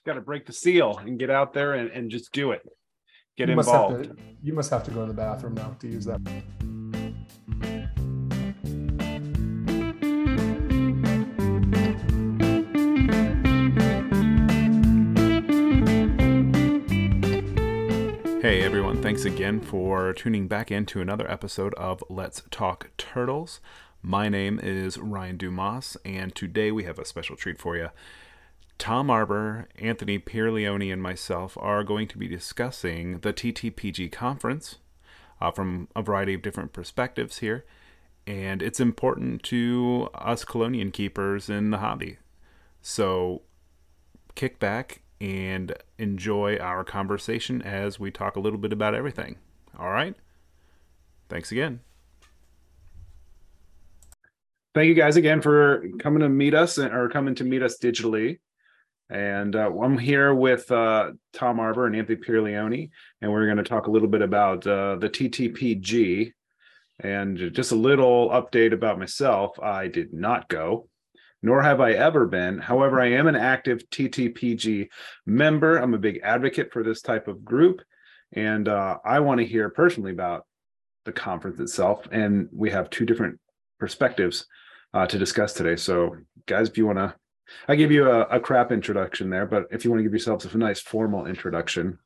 just got to break the seal and get out there and, and just do it. Get you involved. Must to, you must have to go to the bathroom now to use that. Hey everyone, thanks again for tuning back into another episode of Let's Talk Turtles. My name is Ryan Dumas, and today we have a special treat for you. Tom Arbor, Anthony Pierleone, and myself are going to be discussing the TTPG conference uh, from a variety of different perspectives here. And it's important to us Chelonian keepers in the hobby. So kick back and enjoy our conversation as we talk a little bit about everything. All right? Thanks again. Thank you guys again for coming to meet us or coming to meet us digitally. And uh, I'm here with uh, Tom Arbor and Anthony Pierleone, and we're going to talk a little bit about uh, the TTPG. And just a little update about myself I did not go nor have I ever been. However, I am an active TTPG member. I'm a big advocate for this type of group. And uh, I want to hear personally about the conference itself. And we have two different perspectives uh, to discuss today. So, guys, if you want to, I give you a, a, crap introduction there, but if you want to give yourselves a nice formal introduction,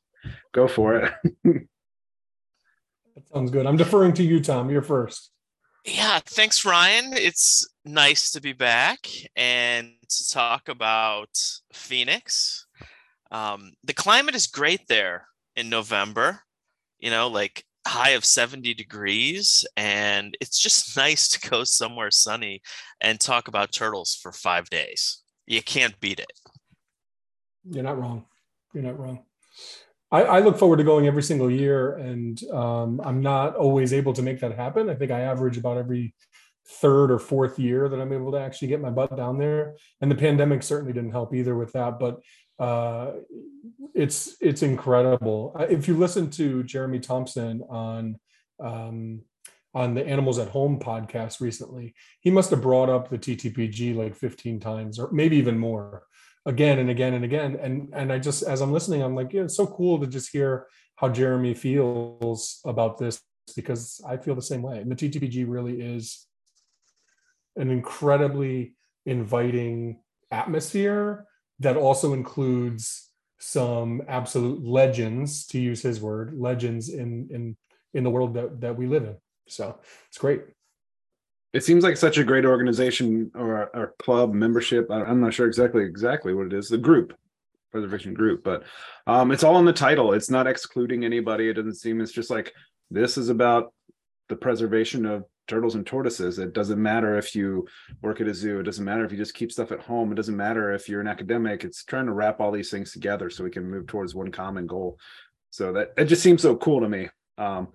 go for it. that sounds good. I'm deferring to you, Tom. You're first. Yeah, thanks, Ryan. It's nice to be back and to talk about Phoenix. Um, the climate is great there in November, you know, like high of 70 degrees. And it's just nice to go somewhere sunny and talk about turtles for five days. You can't beat it. You're not wrong. You're not wrong. I, I, look forward to going every single year, and um, I'm not always able to make that happen. I think I average about every third or fourth year that I'm able to actually get my butt down there. And the pandemic certainly didn't help either with that. But uh, it's it's incredible. If you listen to Jeremy Thompson on um, on the Animals at Home podcast recently, he must have brought up the TTPG like 15 times or maybe even more again and again and again. And and I just as I'm listening, I'm like, yeah, it's so cool to just hear how Jeremy feels about this because I feel the same way. And the TTPG really is an incredibly inviting atmosphere that also includes some absolute legends, to use his word, legends in in in the world that that we live in. So it's great it seems like such a great organization or, or club membership. I'm not sure exactly exactly what it is. The group, preservation group, but um, it's all in the title. It's not excluding anybody. It doesn't seem. It's just like this is about the preservation of turtles and tortoises. It doesn't matter if you work at a zoo. It doesn't matter if you just keep stuff at home. It doesn't matter if you're an academic. It's trying to wrap all these things together so we can move towards one common goal. So that it just seems so cool to me. Um,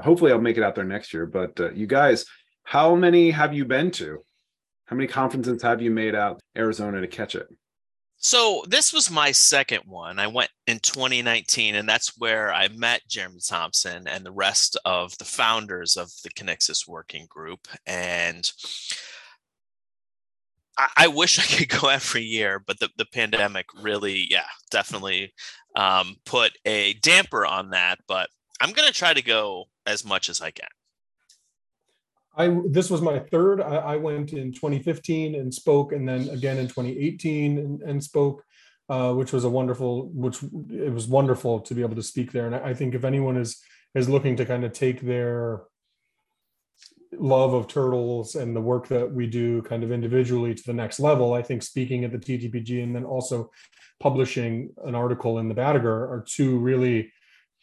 hopefully, I'll make it out there next year. But uh, you guys how many have you been to? How many conferences have you made out Arizona to catch it? So this was my second one. I went in 2019, and that's where I met Jeremy Thompson and the rest of the founders of the Kinixys Working Group. And I, I wish I could go every year, but the, the pandemic really, yeah, definitely um, put a damper on that. But I'm going to try to go as much as I can. I this was my third. I, I, went in 2015 and spoke, and then again in 2018 and, and spoke, uh, which was a wonderful. Which it was wonderful to be able to speak there. And I, I think if anyone is is looking to kind of take their love of turtles and the work that we do kind of individually to the next level, I think speaking at the TTPG and then also publishing an article in the badger are two really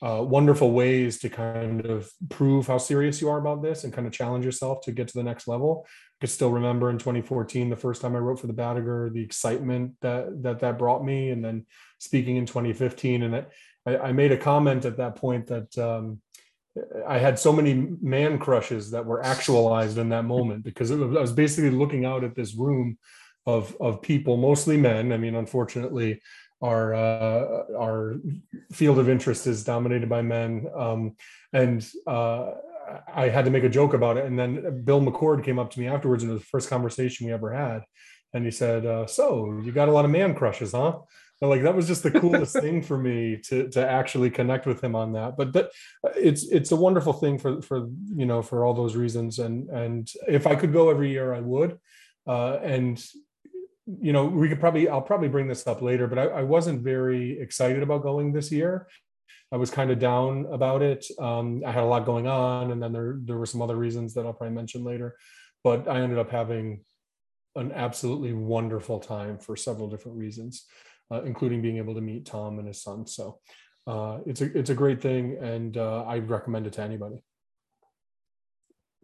uh, wonderful ways to kind of prove how serious you are about this and kind of challenge yourself to get to the next level. I can still remember in 2014, the first time I wrote for the Badger, the excitement that that that brought me, and then speaking in 2015, and I, I made a comment at that point that um, I had so many man crushes that were actualized in that moment because was, I was basically looking out at this room of of people, mostly men. I mean, unfortunately, our uh, our field of interest is dominated by men, um, and uh, I had to make a joke about it. And then Bill McCord came up to me afterwards, and it was the first conversation we ever had, and he said, uh, "So you got a lot of man crushes, huh?" like that was just the coolest thing for me to to actually connect with him on that. But that it's it's a wonderful thing for for you know for all those reasons. And and if i could go every year i would. Uh, and you know we could probably i'll probably bring this up later but I, I wasn't very excited about going this year i was kind of down about it um, i had a lot going on and then there there were some other reasons that i'll probably mention later but i ended up having an absolutely wonderful time for several different reasons uh, including being able to meet Tom and his son. So uh, it's a it's a great thing, and uh, I recommend it to anybody.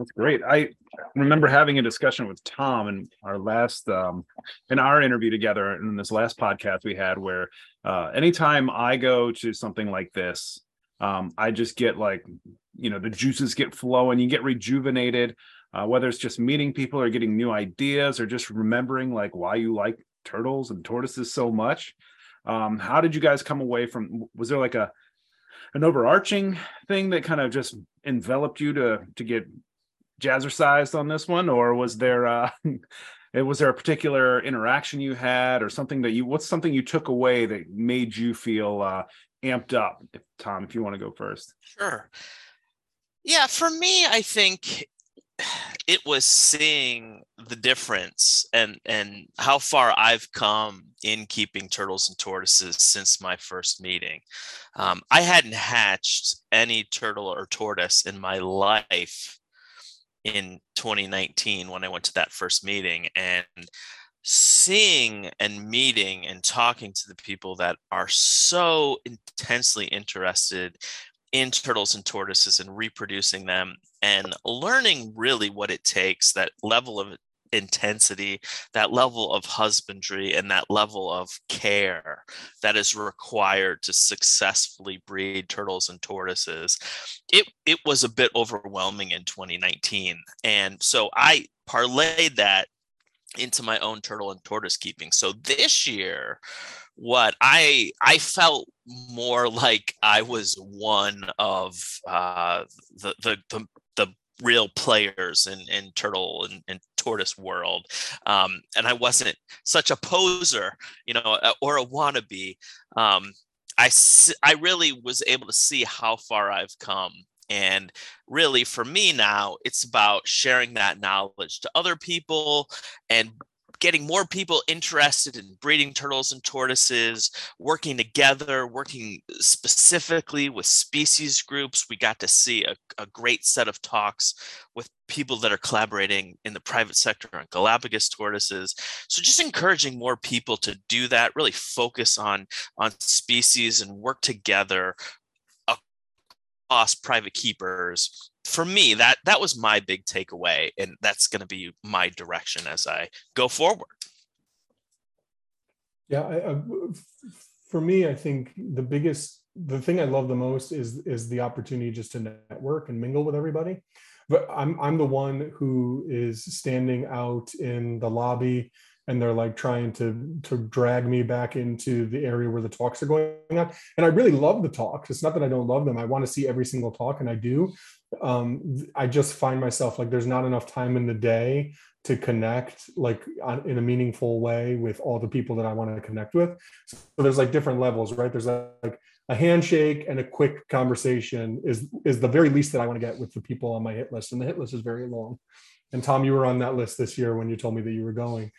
That's great. I remember having a discussion with Tom in our last um, in our interview together in this last podcast we had, where uh, anytime I go to something like this, um, I just get like you know the juices get flowing, you get rejuvenated. Uh, whether it's just meeting people or getting new ideas or just remembering like why you like turtles and tortoises so much. Um, how did you guys come away from? Was there like a an overarching thing that kind of just enveloped you to to get jazzercised on this one, or was there uh, was there a particular interaction you had, or something that you what's something you took away that made you feel uh, amped up? If, Tom, if you want to go first, sure. Yeah, for me, I think it was seeing the difference and and how far I've come in keeping turtles and tortoises since my first meeting. Um, I hadn't hatched any turtle or tortoise in my life in 2019 when I went to that first meeting and seeing and meeting and talking to the people that are so intensely interested in turtles and tortoises and reproducing them and learning really what it takes that level of intensity, that level of husbandry, and that level of care that is required to successfully breed turtles and tortoises. It, it was a bit overwhelming in 2019. And so I parlayed that into my own turtle and tortoise keeping. So this year, what I I felt more like I was one of uh, the, the the real players in in turtle and, and tortoise world, um, and I wasn't such a poser, you know, uh, or a wannabe. Um, I I really was able to see how far I've come and really, for me now, it's about sharing that knowledge to other people and getting more people interested in breeding turtles and tortoises, working together, working specifically with species groups. We got to see a, a great set of talks with people that are collaborating in the private sector on Galapagos tortoises. So just encouraging more people to do that, really focus on, on species and work together across private keepers for me that that was my big takeaway and that's going to be my direction as i go forward. Yeah I, I, for me i think the biggest the thing i love the most is is the opportunity just to network and mingle with everybody. But i'm i'm the one who is standing out in the lobby and they're like trying to to drag me back into the area where the talks are going on. And i really love the talks. It's not that i don't love them. I want to see every single talk and i do um, I just find myself like there's not enough time in the day to connect like on, in a meaningful way with all the people that I want to connect with. So there's like different levels, right? There's like a handshake and a quick conversation is is the very least that I want to get with the people on my hit list, and the hit list is very long. And Tom, you were on that list this year when you told me that you were going.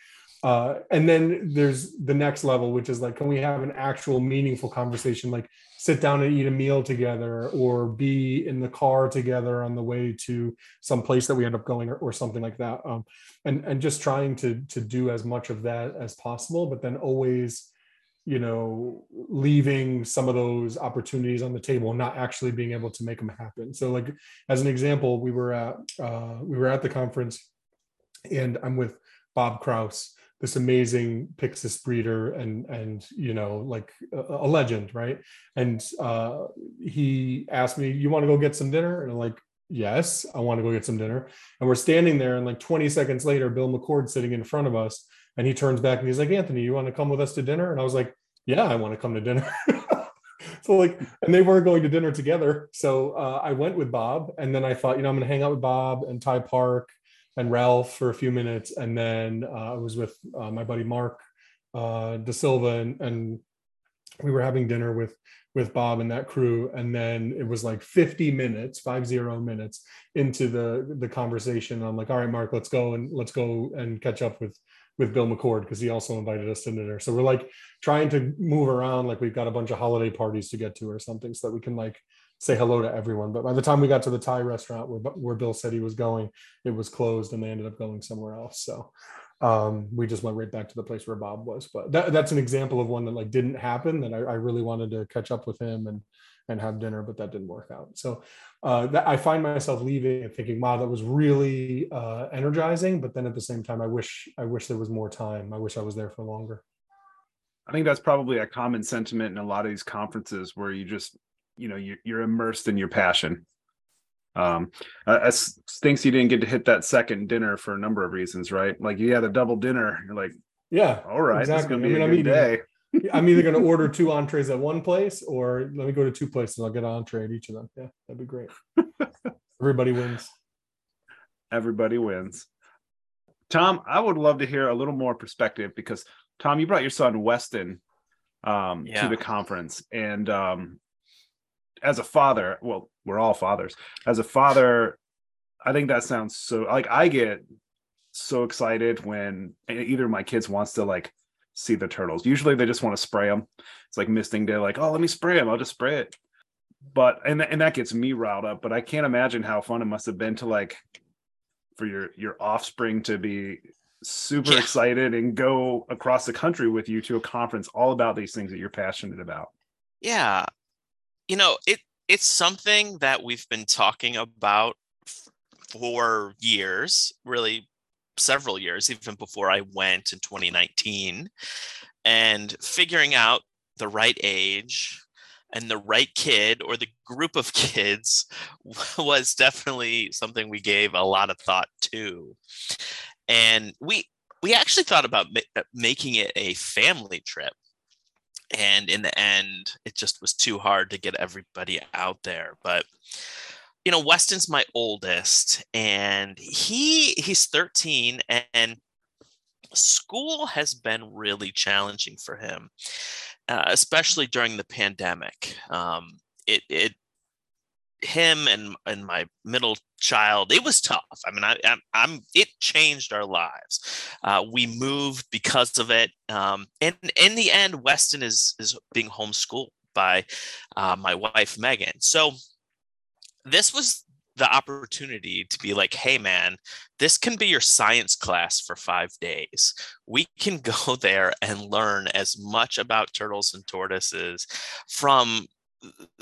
Uh, and then there's the next level, which is like, can we have an actual meaningful conversation? Like, sit down and eat a meal together or be in the car together on the way to some place that we end up going or, or something like that um, and and just trying to to do as much of that as possible but then always you know leaving some of those opportunities on the table and not actually being able to make them happen so like as an example we were at uh, we were at the conference and i'm with bob kraus this amazing Pyxis breeder and and you know like a, a legend, right? And uh, he asked me, "You want to go get some dinner?" And I'm like, "Yes, I want to go get some dinner." And we're standing there, and like 20 seconds later, Bill McCord sitting in front of us, and he turns back and he's like, "Anthony, you want to come with us to dinner?" And I was like, "Yeah, I want to come to dinner." so like and they weren't going to dinner together so uh, i went with bob and then i thought you know i'm going to hang out with bob and ty park and Ralph for a few minutes, and then uh, I was with uh, my buddy Mark uh, De Silva and, and we were having dinner with with Bob and that crew, and then it was like 50 minutes, five zero minutes into the the conversation. I'm like, all right, Mark, let's go and let's go and catch up with with Bill McCord because he also invited us to dinner. So we're like trying to move around like we've got a bunch of holiday parties to get to or something so that we can like say hello to everyone. But by the time we got to the Thai restaurant where, where Bill said he was going, it was closed and they ended up going somewhere else. So um, we just went right back to the place where Bob was. But that, that's an example of one that like didn't happen. That I, I really wanted to catch up with him and and have dinner, but that didn't work out. So uh, that, I find myself leaving and thinking, "Wow, that was really uh, energizing." But then at the same time, I wish I wish there was more time. I wish I was there for longer. I think that's probably a common sentiment in a lot of these conferences where you just, you know, you're, you're immersed in your passion. Um, uh, it stinks you didn't get to hit that second dinner for a number of reasons, right? Like you had a double dinner. You're like, yeah, all right, exactly. it's gonna be I mean, a good day. I'm either going to order two entrees at one place or let me go to two places. I'll get an entree at each of them. Yeah, that'd be great. Everybody wins. Everybody wins. Tom, I would love to hear a little more perspective because Tom, you brought your son Weston um, yeah. to the conference, and um, as a father, well, we're all fathers. As a father, I think that sounds so like I get so excited when either of my kids wants to like see the turtles. Usually they just want to spray them. It's like misting day, like, oh, let me spray them. I'll just spray it. But and and that gets me riled up. But I can't imagine how fun it must have been to like for your your offspring to be super yeah. excited and go across the country with you to a conference all about these things that you're passionate about. Yeah. You know, it it's something that we've been talking about for years, really several years, even before I went in 2019, and figuring out the right age and the right kid or the group of kids was definitely something we gave a lot of thought to. And we we actually thought about ma- uh, making it a family trip. And in the end, it just was too hard to get everybody out there. But you know, Weston's my oldest, and he he's 13, and school has been really challenging for him, uh, especially during the pandemic. Um, it it him and and my middle child it was tough. I mean i i'm, I'm it changed our lives. Uh, we moved because of it. Um, and in the end weston is is being homeschooled by uh, my wife megan. So this was the opportunity to be like, hey, man, this can be your science class for five days. We can go there and learn as much about turtles and tortoises from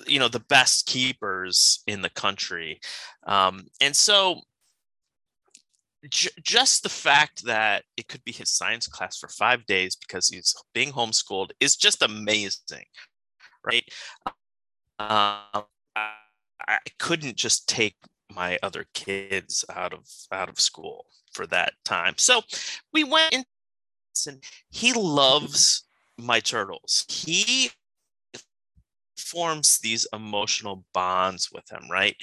you know the best keepers in the country um, and so j- just the fact that it could be his science class for five days because he's being homeschooled is just amazing right um, I couldn't just take my other kids out of out of school for that time. So we went in and he loves my turtles. He forms these emotional bonds with him, right?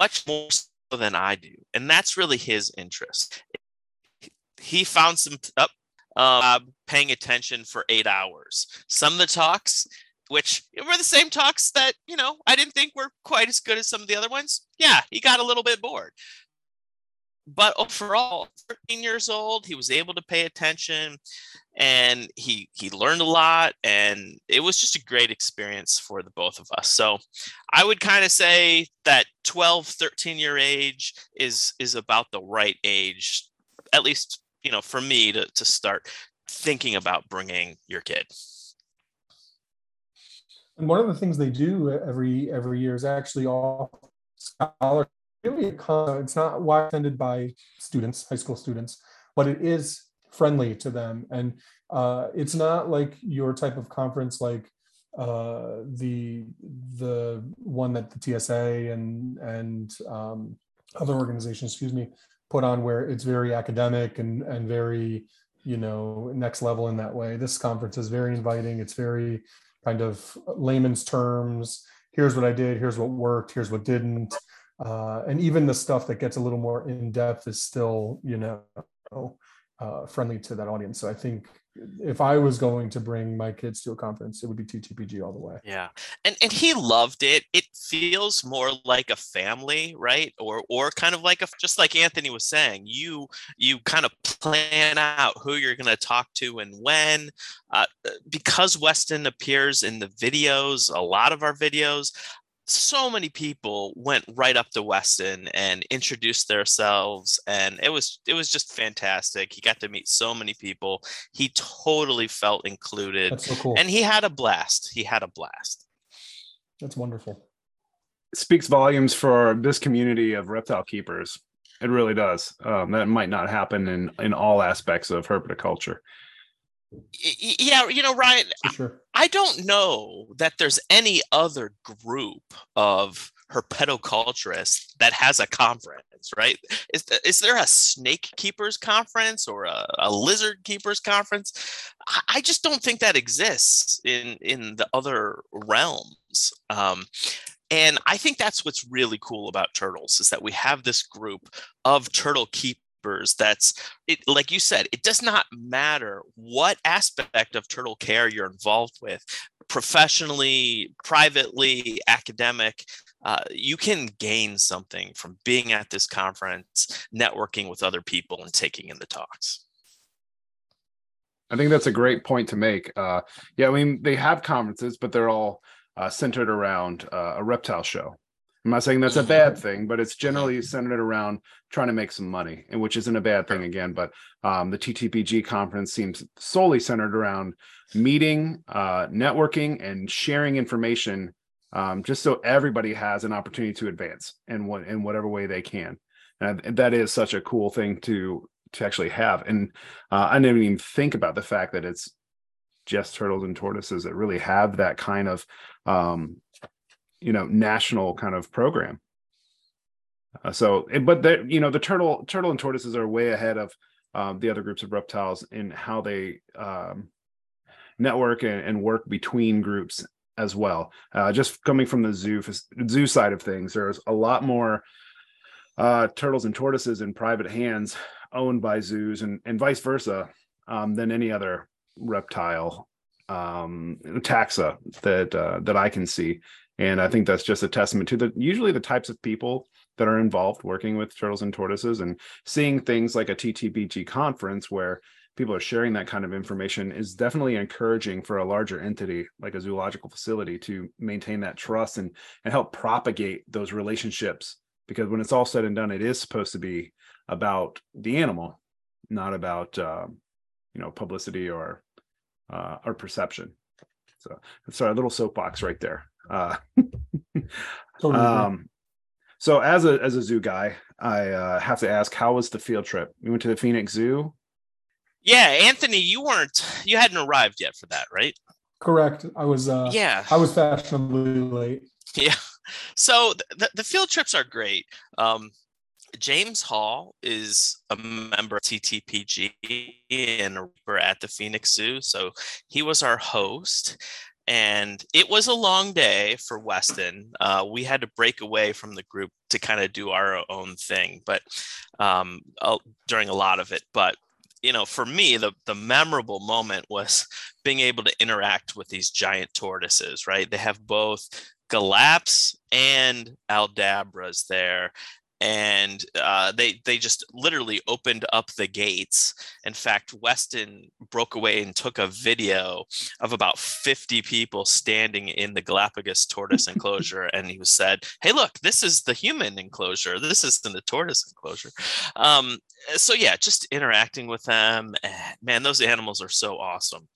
Much more so than I do. And that's really his interest. He found some up uh, paying attention for eight hours. Some of the talks which were the same talks that you know I didn't think were quite as good as some of the other ones. Yeah, he got a little bit bored, but overall, 13 years old, he was able to pay attention, and he he learned a lot, and it was just a great experience for the both of us. So, I would kind of say that 12, 13 year age is is about the right age, at least you know for me to to start thinking about bringing your kid. And one of the things they do every every year is actually offer. Really, it's not wide attended by students, high school students, but it is friendly to them, and uh, it's not like your type of conference like uh, the the one that the TSA and and um, other organizations, excuse me, put on where it's very academic and and very you know next level in that way. This conference is very inviting. It's very kind of layman's terms. Here's what I did. Here's what worked. Here's what didn't. Uh, and even the stuff that gets a little more in depth is still, you know, uh, friendly to that audience. So I think if I was going to bring my kids to a conference, it would be TTPG all the way. Yeah. And and he loved it. It feels more like a family, right? Or or kind of like a just like Anthony was saying, you you kind of plan out who you're going to talk to and when. Uh, because Weston appears in the videos, a lot of our videos, so many people went right up to Weston and introduced themselves and it was it was just fantastic. He got to meet so many people. He totally felt included. That's so cool. And he had a blast. He had a blast. That's wonderful. It speaks volumes for this community of reptile keepers. It really does. Um, that might not happen in in all aspects of herpetoculture. Yeah, you know, Ryan, sure. I don't know that there's any other group of herpetoculturists that has a conference, right? Is, is there a snake keepers conference or a, a lizard keepers conference? I, I just don't think that exists in in the other realms. Um, and I think that's what's really cool about turtles is that we have this group of turtle that's it like you said it does not matter what aspect of turtle care you're involved with professionally privately academic uh, you can gain something from being at this conference networking with other people and taking in the talks I think that's a great point to make. Uh, yeah, I mean they have conferences, but they're all uh, centered around uh, a reptile show. I'm not saying that's a bad thing, but it's generally centered around trying to make some money, and which isn't a bad thing again. But um, the TTPG conference seems solely centered around meeting, uh, networking, and sharing information, um, just so everybody has an opportunity to advance in what in whatever way they can. And that is such a cool thing to to actually have. And uh, I didn't even think about the fact that it's just turtles and tortoises that really have that kind of um, you know national kind of program. Uh, so but the you know the turtle turtle and tortoises are way ahead of um, the other groups of reptiles in how they um, network and, and, work between groups as well. Uh, just coming from the zoo zoo side of things there's a lot more uh, turtles and tortoises in private hands owned by zoos and, and vice versa um, than any other reptile um taxa that uh, that I can see and I think that's just a testament to the usually the types of people that are involved working with turtles and tortoises and seeing things like a TTPG conference where people are sharing that kind of information is definitely encouraging for a larger entity like a zoological facility to maintain that trust and and help propagate those relationships. Because when it's all said and done it is supposed to be about the animal not about uh, you know publicity or uh, or perception. So sorry our little soapbox right there uh, Totally um, so as a as a zoo guy, I uh, have to ask, how was the field trip? We went to the Phoenix Zoo. yeah anthony you weren't you hadn't arrived yet for that right Correct. I was uh yeah I was fashionably late. Yeah. So the, the field trips are great. Um, James Hall is a member of TTPG and we're at the Phoenix Zoo. So he was our host. And it was a long day for Weston. Uh, we had to break away from the group to kind of do our own thing, but um, during a lot of it. But you know, for me, the the memorable moment was being able to interact with these giant tortoises. Right? They have both Galaps and Aldabras there. And uh, they they just literally opened up the gates. In fact, Weston broke away and took a video of about 50 people standing in the Galapagos tortoise enclosure. And he was said, Hey, look, this is the human enclosure. This isn't the tortoise enclosure. Um, so yeah, just interacting with them. eh, Man, those animals are so awesome.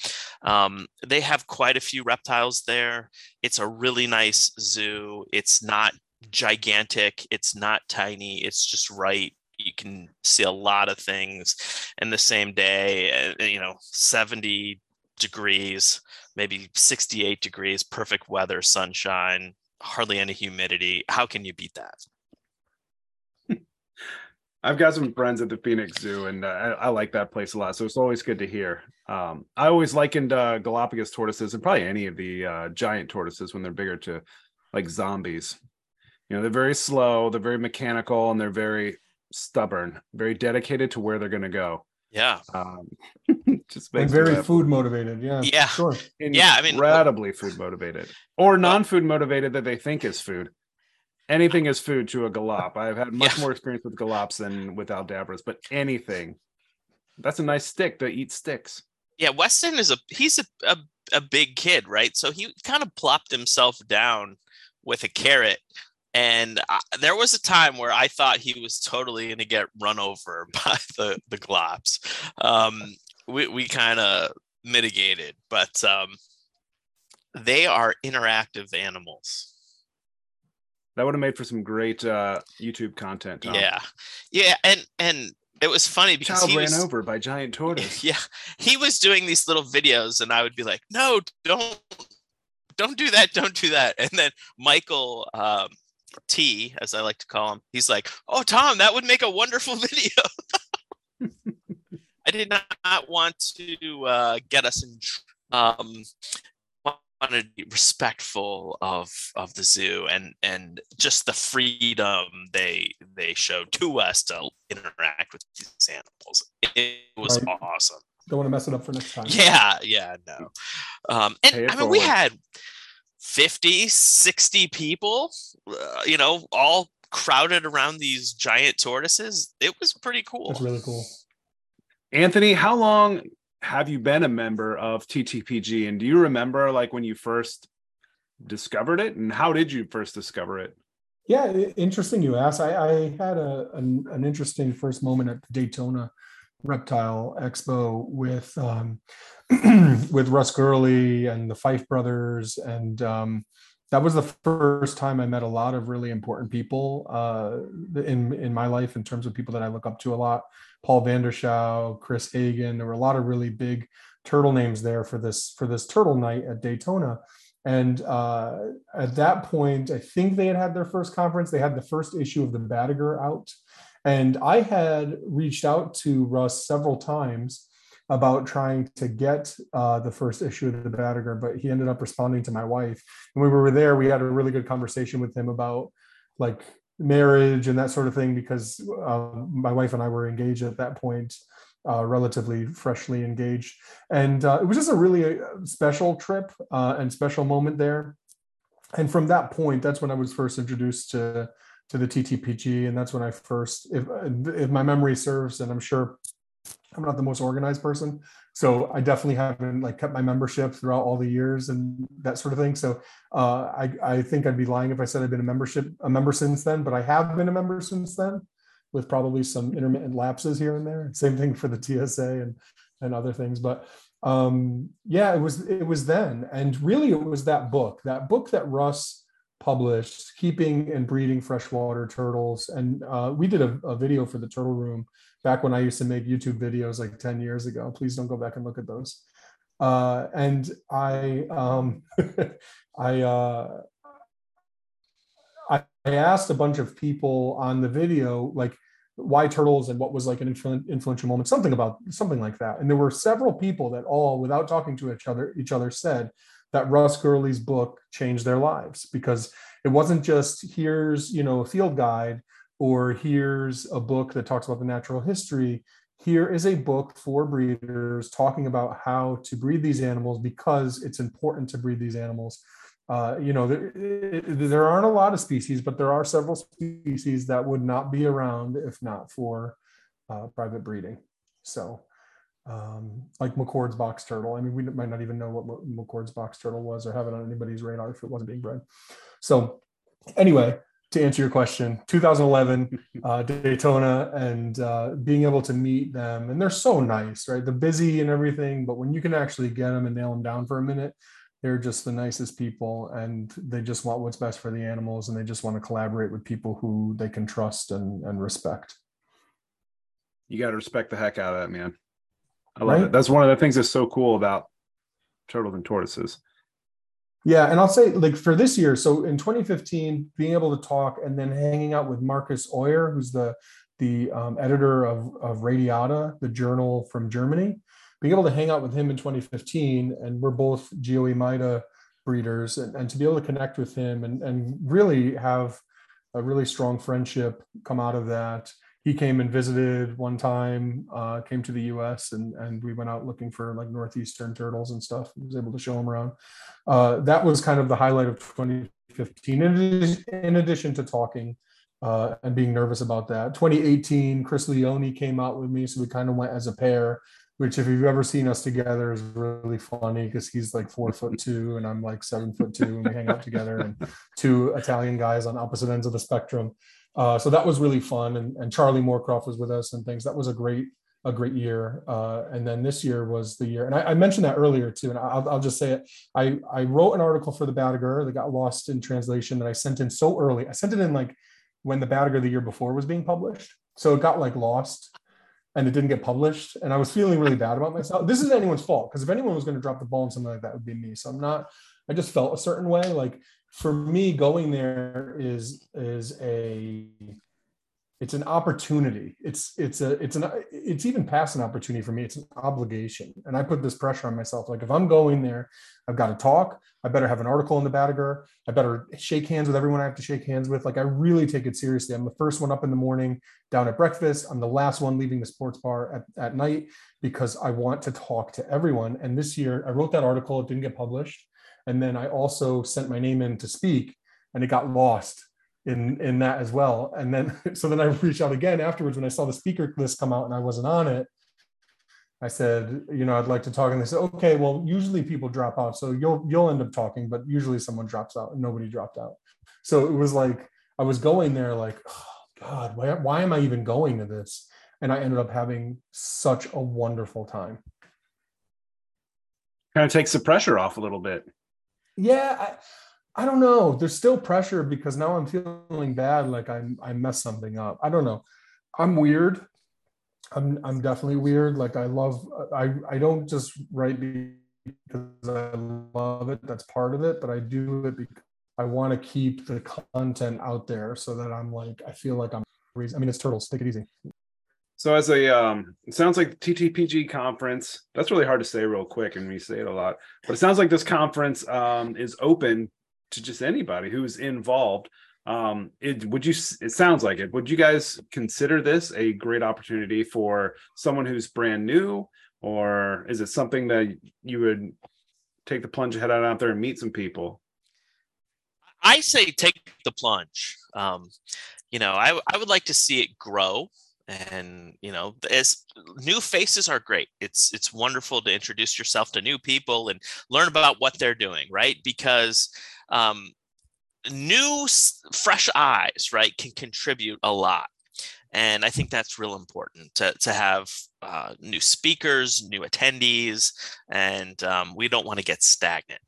Um, they have quite a few reptiles there. It's a really nice zoo. It's not gigantic. It's not tiny. It's just right. You can see a lot of things in the same day. uh, You know, 70 degrees, maybe 68 degrees, perfect weather, sunshine, hardly any humidity. How can you beat that? I've got some friends at the Phoenix Zoo, and uh, I, I like that place a lot. So it's always good to hear. Um, I always likened uh, Galapagos tortoises and probably any of the uh, giant tortoises when they're bigger to like zombies. You know, they're very slow, they're very mechanical, and they're very stubborn, very dedicated to where they're going to go. Yeah. Um, Just And makes very food motivated. Yeah. Yeah. Sure. Yeah, I mean, incredibly food motivated or non-food motivated that they think is food. Anything is food to a galop. I've had much Yeah. more experience with galops than with Aldabras, but anything. That's a nice stick to eat sticks. yeah, Weston is a he's a, a a big kid, right? So he kind of plopped himself down with a carrot. And I, there was a time where I thought he was totally going to get run over by the the glops. Um, we we kind of mitigated, but um, they are interactive animals. That would have made for some great uh, YouTube content. Tom. Yeah, yeah, and and it was funny because Child he ran was, over by giant tortoise. Yeah, he was doing these little videos, and I would be like, "No, don't, don't do that, don't do that." And then Michael um, T, as I like to call him, he's like, "Oh, Tom, that would make a wonderful video." I did not want to uh, get us in. tr- Um, wanted to be respectful of of the zoo and and just the freedom they they showed to us to interact with these animals. It was Right. awesome. Don't want to mess it up for next time. Yeah, yeah, no. Um, and I mean, we had 50, 60 people, uh, you know, all crowded around these giant tortoises. It was pretty cool. That's really cool. Anthony, how long have you been a member of TTPG? And do you remember like when you first discovered it? And how did you first discover it? Yeah, interesting you ask. I, I had a an, an interesting first moment at the Daytona Reptile Expo with um, with Russ Gurley and the Fife brothers, and um, that was the first time I met a lot of really important people uh, in in my life in terms of people that I look up to a lot. Paul Vander Schouw, Chris Hagen. There were a lot of really big turtle names there for this for this turtle night at Daytona. And uh, at that point, I think they had had their first conference. They had the first issue of the Badger out. And I had reached out to Russ several times about trying to get uh, the first issue of the Badger, but he ended up responding to my wife. And we were there, we had a really good conversation with him about like marriage and that sort of thing because uh, my wife and I were engaged at that point, uh, relatively freshly engaged and uh, it was just a really uh, special trip uh, and special moment there and from that point that's when i was first introduced to to the ttpg and that's when i first if if my memory serves and i'm sure i'm not the most organized person. So i definitely haven't like kept my membership throughout all the years and that sort of thing. So uh, I, I think i'd be lying if i said i've been a membership a member since then but i have been a member since then with probably some intermittent lapses here and there. Same thing for the tsa and and other things. But um yeah it was it was then. And really it was that book that book that russ published keeping and breeding freshwater turtles. And uh, we did a, a video for the turtle room back when i used to make youtube videos like 10 years ago. Please don't go back and look at those. Uh, and i um i uh I, I asked a bunch of people on the video like why turtles and what was like an influential moment something about something like that. And there were several people that all without talking to each other each other said that russ gurley's book changed their lives because it wasn't just here's you know a field guide or here's a book that talks about the natural history here is a book for breeders talking about how to breed these animals because it's important to breed these animals uh, you know, there, there aren't a lot of species, but there are several species that would not be around if not for uh, private breeding. So, um, like McCord's box turtle. I mean, we might not even know what McCord's box turtle was or have it on anybody's radar if it wasn't being bred. So, anyway, to answer your question, 2011 uh, Daytona and uh, being able to meet them, and they're so nice, right? They're busy and everything, but when you can actually get them and nail them down for a minute, they're just the nicest people and they just want what's best for the animals and they just want to collaborate with people who they can trust and, and respect You got to respect the heck out of that, man. I love Right? it. That's one of the things that's so cool about turtles and tortoises. yeah and i'll say like for this year so in 2015 being able to talk and then hanging out with Markus Auer, who's the the um, editor of, of radiata the journal from germany being able to hang out with him in 2015 and we're both Geoemyda breeders and, and to be able to connect with him and, and really have a really strong friendship come out of that he came and visited one time, uh, came to the US and, and we went out looking for like Northeastern turtles and stuff. I was able to show him around. Uh, that was kind of the highlight of 2015, in addition, to talking uh, and being nervous about that. 2018, Chris Leone came out with me. So we kind of went as a pair, which if you've ever seen us together is really funny because he's like four foot two and I'm like seven foot two and we hang out together and two Italian guys on opposite ends of the spectrum. Uh, so that was really fun. And, and Charlie Moorcroft was with us and things. That was a great, a great year. Uh, and then this year was the year, and I, I mentioned that earlier too. And I'll, I'll, just say it. I, I wrote an article for the Badger that got lost in translation that I sent in so early. I sent it in like when the Badger the year before was being published. So it got like lost and it didn't get published. And I was feeling really bad about myself. This isn't anyone's fault because if anyone was going to drop the ball on something like that, would be me. So I'm not, I just felt a certain way. Like for me going there is is a it's an opportunity. It's it's a it's an it's even past an opportunity for me. It's an obligation. And i put this pressure on myself. Like if i'm going there i've got to talk. I better have an article in the Badger. i better shake hands with everyone i have to shake hands with. Like i really take it seriously. I'm the first one up in the morning down at breakfast. I'm the last one leaving the sports bar at, at night because i want to talk to everyone. And this year i wrote that article. It didn't get published and then I also sent my name in to speak, and it got lost in in that as well. And then so then I reached out again afterwards when I saw the speaker list come out and I wasn't on it. I said, you know, I'd like to talk, and they said, okay, well, usually people drop out, so you'll you'll end up talking, but usually someone drops out, and nobody dropped out. So it was like I was going there, like, oh, God, why why am I even going to this? And I ended up having such a wonderful time. Kind of takes the pressure off a little bit yeah I, I don't know. There's still pressure because now i'm feeling bad like i i messed something up. I don't know. I'm weird. I'm i'm definitely weird. Like i love i i don't just write because i love it. That's part of it but i do it because i want to keep the content out there so that i'm like i feel like i'm i mean it's turtles. Take it easy so as a um it sounds like TTPG conference, that's really hard to say real quick and we say it a lot. But it sounds like this conference um is open to just anybody who's involved. Um it would you it sounds like it. Would you guys consider this a great opportunity for someone who's brand new or is it something that you would take the plunge head out there and meet some people? I say take the plunge. Um, you know, I, I would like to see it grow and you know as new faces are great. It's it's wonderful to introduce yourself to new people and learn about what they're doing right? Because um, new fresh eyes right can contribute a lot. And i think that's real important to, to have uh, new speakers new attendees and um, we don't want to get stagnant.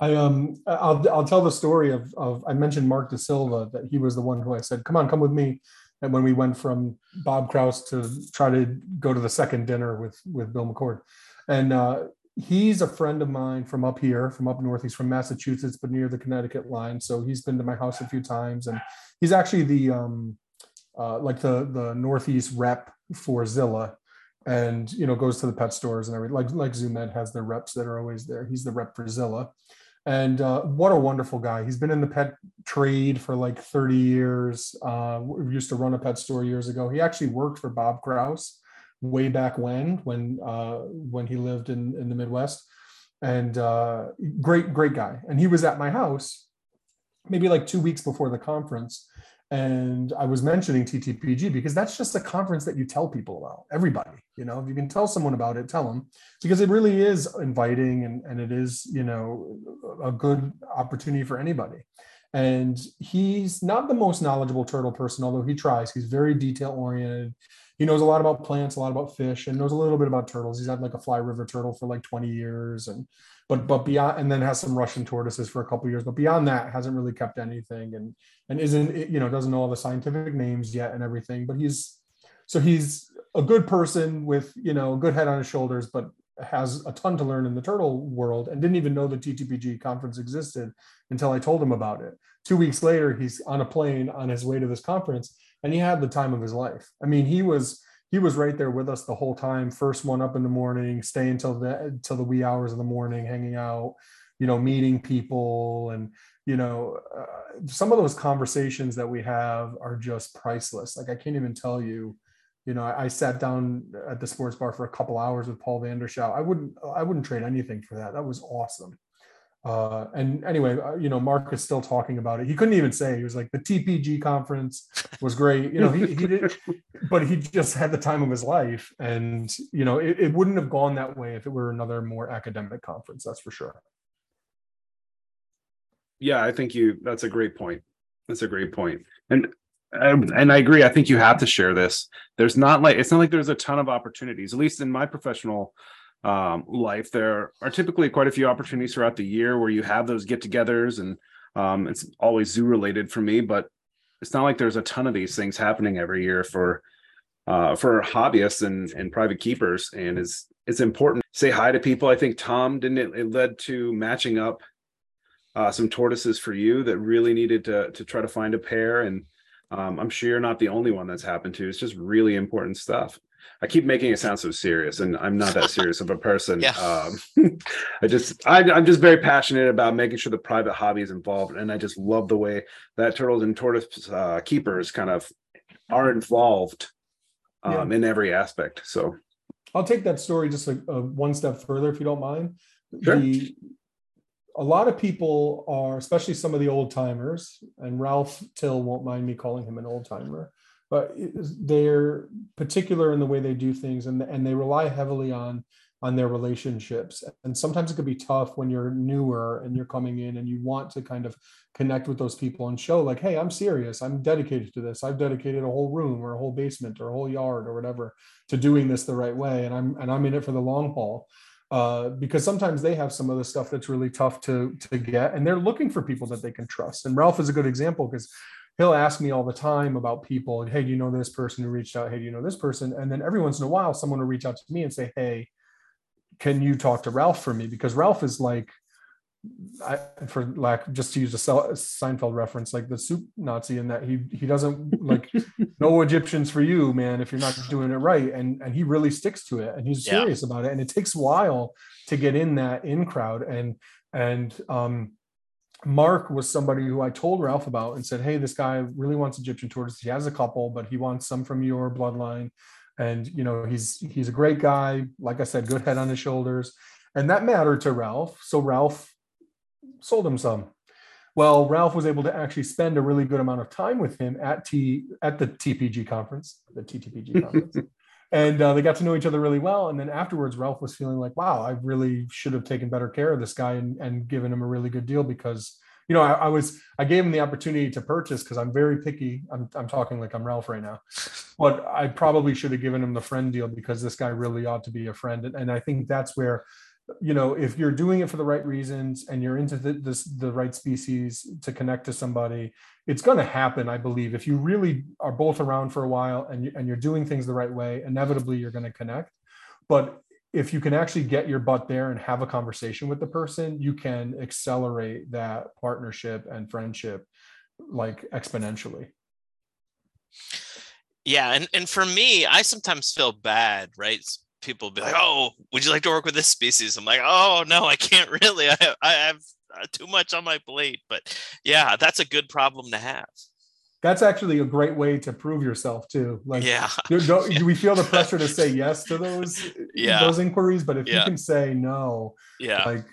I um I'll I'll tell the story of of I mentioned Mark De Silva that he was the one who I said come on come with me and when we went from Bob Kraus to try to go to the second dinner with with Bill McCord, and uh, he's a friend of mine from up here, from up north. He's from Massachusetts, but near the Connecticut line. So he's been to my house a few times, and he's actually the um, uh, like the the Northeast rep for Zilla, and you know goes to the pet stores and everything. Like like Zoo Med has their reps that are always there. He's the rep for Zilla, and uh, what a wonderful guy. He's been in the pet trade for like 30 years. Uh, we used to run a pet store years ago. He actually worked for Bob Kraus way back when, when uh, when he lived in, in the Midwest. And uh, great, great guy. And he was at my house maybe like two weeks before the conference and i was mentioning ttpg because that's just a conference that you tell people about everybody you know? If you can tell someone about it tell them because it really is inviting and, and it is you know a good opportunity for anybody. And he's not the most knowledgeable turtle person although he tries. He's very detail oriented he knows a lot about plants a lot about fish and knows a little bit about turtles. He's had like a fly river turtle for like 20 years and but but beyond and then has some Russian tortoises for a couple years, but beyond that hasn't really kept anything and and isn't you know doesn't know all the scientific names yet and everything. But he's so he's a good person with you know a good head on his shoulders, but has a ton to learn in the turtle world and didn't even know the TTPG conference existed until I told him about it. Two weeks later, he's on a plane on his way to this conference and he had the time of his life. I mean, he was he was right there with us the whole time. First one up in the morning, staying until the until the wee hours of the morning, hanging out, you know, meeting people and you know, uh, some of those conversations that we have are just priceless. Like I can't even tell you, you know, I, I sat down at the sports bar for a couple hours with Paul Vander Schouw. I wouldn't, I wouldn't trade anything for that. That was awesome. Uh, and anyway, uh, you know, Mark is still talking about it. He couldn't even say he was like the TPG conference was great. You know, he, he did, but he just had the time of his life, and you know, it, it wouldn't have gone that way if it were another more academic conference. That's for sure. Yeah, I think you. That's a great point. That's a great point. And um, and I agree. I think you have to share this. There's not like it's not like there's a ton of opportunities. At least in my professional um, life, there are typically quite a few opportunities throughout the year where you have those get-togethers, and um, it's always zoo related for me. But it's not like there's a ton of these things happening every year for uh, for hobbyists and and private keepers, and it's it's important. Say hi to people. I think Tom didn't it, it led to matching up uh, some tortoises for you that really needed to to try to find a pair, and um, I'm sure you're not the only one that's happened to. It's just really important stuff. I keep making it sound so serious, and I'm not that serious of a person. Yeah. Um, I just, I, I'm just very passionate about making sure the private hobby is involved, and I just love the way that turtles and tortoise uh, keepers kind of are involved um, in every aspect. So I'll take that story just a, a one step further, if you don't mind. Sure. The, a lot of people are, especially some of the old timers, and Ralph Till won't mind me calling him an old timer, but they're particular in the way they do things, and and they rely heavily on on their relationships. And sometimes it could be tough when you're newer and you're coming in and you want to kind of connect with those people and show like, hey, I'm serious. I'm dedicated to this. I've dedicated a whole room or a whole basement or a whole yard or whatever to doing this the right way. And I'm and I'm in it for the long haul uh, because sometimes they have some of the stuff that's really tough to to get, and they're looking for people that they can trust. And Ralph is a good example because he'll ask me all the time about people. Hey, do you know this person who reached out? Hey, do you know this person? And then every once in a while, someone will reach out to me and say, Hey, can you talk to Ralph for me? Because Ralph is like, I, for lack, just to use a Seinfeld reference, like the soup Nazi, in that he he doesn't like no Egyptians for you, man, if you're not doing it right. And and he really sticks to it and he's Yeah. serious about it. And it takes a while to get in that in crowd. And and um Mark was somebody who I told Ralph about and said, Hey, this guy really wants Egyptian tortoises. He has a couple, but he wants some from your bloodline. And you know, he's he's a great guy, like I said, good head on his shoulders. And that mattered to Ralph. So Ralph sold him some. Well, Ralph was able to actually spend a really good amount of time with him at T at the TPG conference, the TTPG conference, and uh, they got to know each other really well. And then afterwards, Ralph was feeling like, "Wow, I really should have taken better care of this guy and, and given him a really good deal because." You know, I, I was I gave him the opportunity to purchase because I'm very picky. I'm I'm talking like I'm Ralph right now, but I probably should have given him the friend deal because this guy really ought to be a friend. And, and I think that's where you know if you're doing it for the right reasons and you're into the, this the right species to connect to somebody it's going to happen i believe. If you really are both around for a while and, you, and you're doing things the right way inevitably you're going to connect. But if you can actually get your butt there and have a conversation with the person you can accelerate that partnership and friendship like exponentially. Yeah, and and for me, I sometimes feel bad, right? People be like, "Oh, would you like to work with this species?" I'm like, "Oh no, I can't really. I have, I have uh, too much on my plate." But yeah, that's a good problem to have. that's actually a great way to prove yourself too like Yeah, do, we feel the pressure to say yes to those Yeah. those inquiries but if you can say no yeah, like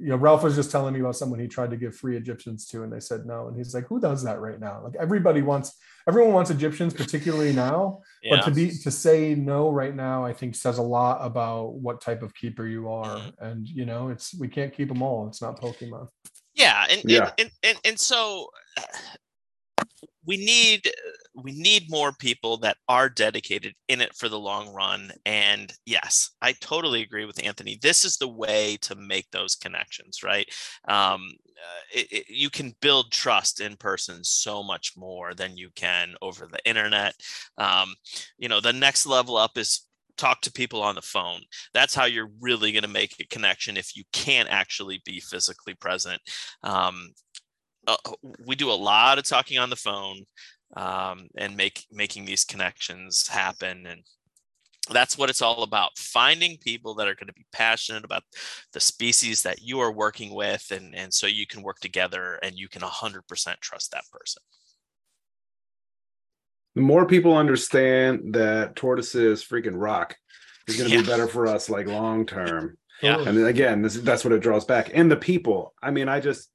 you know ralph was just telling me about someone he tried to give free egyptians to and they said no and he's like who does that right now like everybody wants everyone wants egyptians particularly now yeah. but to be to say no right now i think says a lot about what type of keeper you are Mhm. and you know it's we can't keep them all it's not pokemon yeah and, Yeah. And, and, and and so we need we need more people that are dedicated in it for the long run. And yes i totally agree with anthony. This is the way to make those connections right? Um, uh, it, it- you can build trust in person so much more than you can over the internet. Um, you know the next level up is talk to people on the phone. That's how you're really going to make a connection if you can't actually be physically present. Um, uh, we do a lot of talking on the phone um, and make making these connections happen and that's what it's all about finding people that are going to be passionate about the species that you are working with and, and so you can work together and you can 100% trust that person the more people understand that tortoises freaking rock is going to Yeah. be better for us like long term Yeah. and then again this, that's what it draws back and the people i mean i just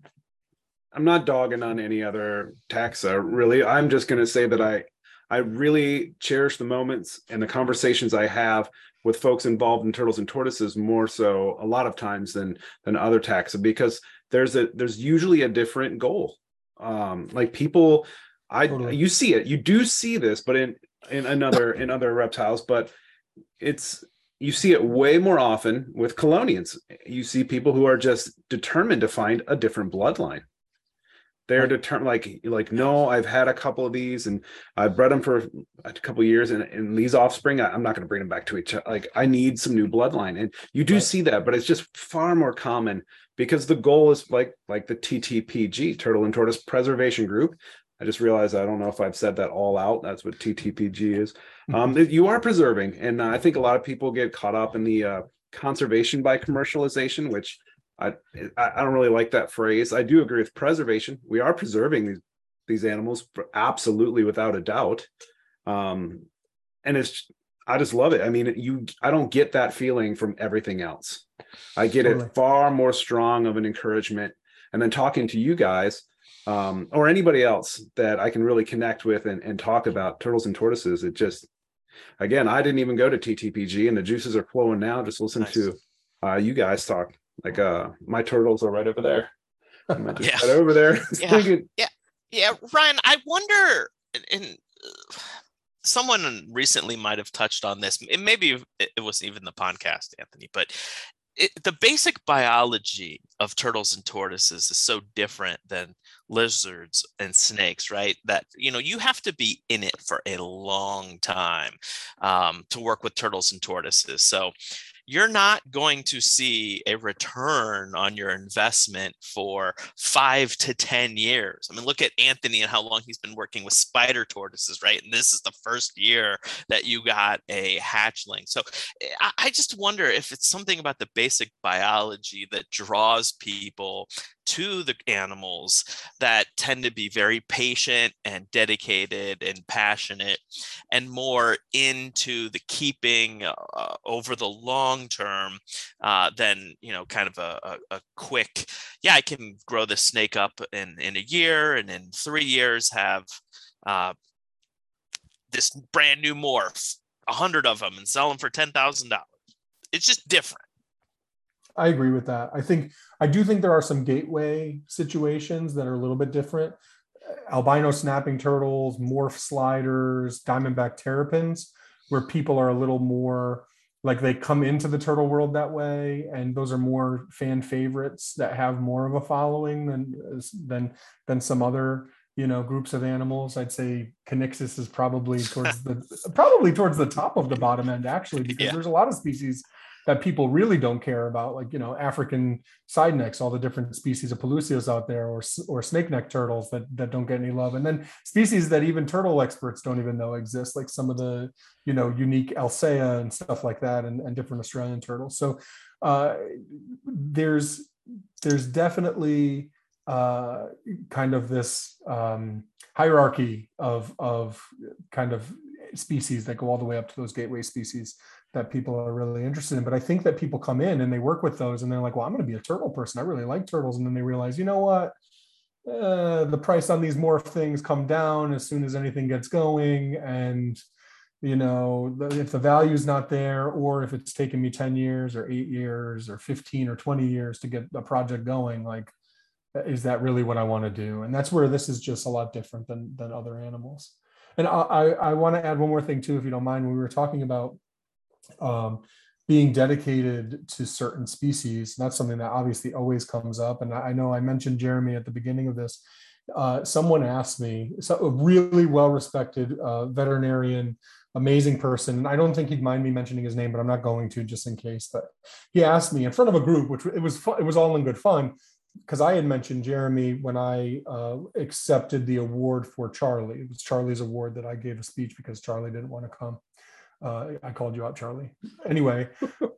i'm not dogging on any other taxa really. I'm just going to say that i i really cherish the moments and the conversations i have with folks involved in turtles and tortoises more so a lot of times than than other taxa because there's a there's usually a different goal. Um like people i Totally. you see it you do see this but in in another in other reptiles but it's you see it way more often with chelonians. You see people who are just determined to find a different bloodline they're determined like like no i've had a couple of these and i've bred them for a couple of years and, and these offspring I, am not going to bring them back to each other like i need some new bloodline and you do Right. see that but it's just far more common because the goal is like like the ttpg turtle and tortoise preservation group. I just realized i don't know if i've said that all out that's what ttpg is. Um, you are preserving and i think a lot of people get caught up in the uh, conservation by commercialization which I, I don't really like that phrase. I do agree with preservation. We are preserving these these animals for absolutely without a doubt. Um and it's i just love it. I mean you i don't get that feeling from everything else. I get Totally. it far more strong of an encouragement. And then talking to you guys um or anybody else that i can really connect with and, and talk about turtles and tortoises it just again i didn't even go to ttpg and the juices are flowing now. Just listen Nice. to uh you guys talk like uh my turtles are right over there Yeah. right over there Yeah. Thinking- Yeah, Ryan, I wonder, and, uh, someone recently might have touched on this. It maybe it it wasn't even the podcast, Anthony, but it, the basic biology of turtles and tortoises is so different than lizards and snakes, right? That you know you have to be in it for a long time um, to work with turtles and tortoises. So you're not going to see a return on your investment for five to 10 years. I mean, look at Anthony and how long he's been working with spider tortoises, right? And this is the first year that you got a hatchling. So eh, I, I just wonder if it's something about the basic biology that draws people to the animals that tend to be very patient and dedicated and passionate and more into the keeping uh, over the long term uh, than you know kind of a, a, a quick yeah i can grow this snake up in in a year and in three years have uh, this brand new morph a hundred of them and sell them for ten thousand dollars. It's just different I agree with that. I think I do think there are some gateway situations that are a little bit different. Albino snapping turtles, morph sliders, diamondback terrapins, where people are a little more like they come into the turtle world that way, and those are more fan favorites that have more of a following than than than some other you know groups of animals. I'd say Kinixys is probably towards the probably towards the top of the bottom end actually because Yeah. there's a lot of species that people really don't care about, like you know African side necks, all the different species of Pelusios out there, or or snake neck turtles that that don't get any love, and then species that even turtle experts don't even know exist, like some of the you know unique Elseya and stuff like that, and, and different Australian turtles. So uh, there's there's definitely uh, kind of this um, hierarchy of of kind of species that go all the way up to those gateway species that people are really interested in. But I think that people come in and they work with those and they're like, well, I'm going to be a turtle person. I really like turtles. And then they realize, you know what? Uh, the price on these morph things come down as soon as anything gets going. And, you know, if the value's not there, or if it's taken me 10 years or eight years or 15 or 20 years to get a project going, like, is that really what I want to do? And that's where this is just a lot different than, than other animals. And I, I, I want to add one more thing too, if you don't mind. When we were talking about um, being dedicated to certain species. That's something that obviously always comes up. And I know I mentioned Jeremy at the beginning of this. Uh, someone asked me, so a really well-respected uh, veterinarian, amazing person. And I don't think he'd mind me mentioning his name, but I'm not going to just in case. But he asked me in front of a group, which it was fun, it was all in good fun, because I had mentioned Jeremy when I uh, accepted the award for Charlie. It was Charlie's award that I gave a speech because Charlie didn't want to come. Uh, I called you out, Charlie. Anyway,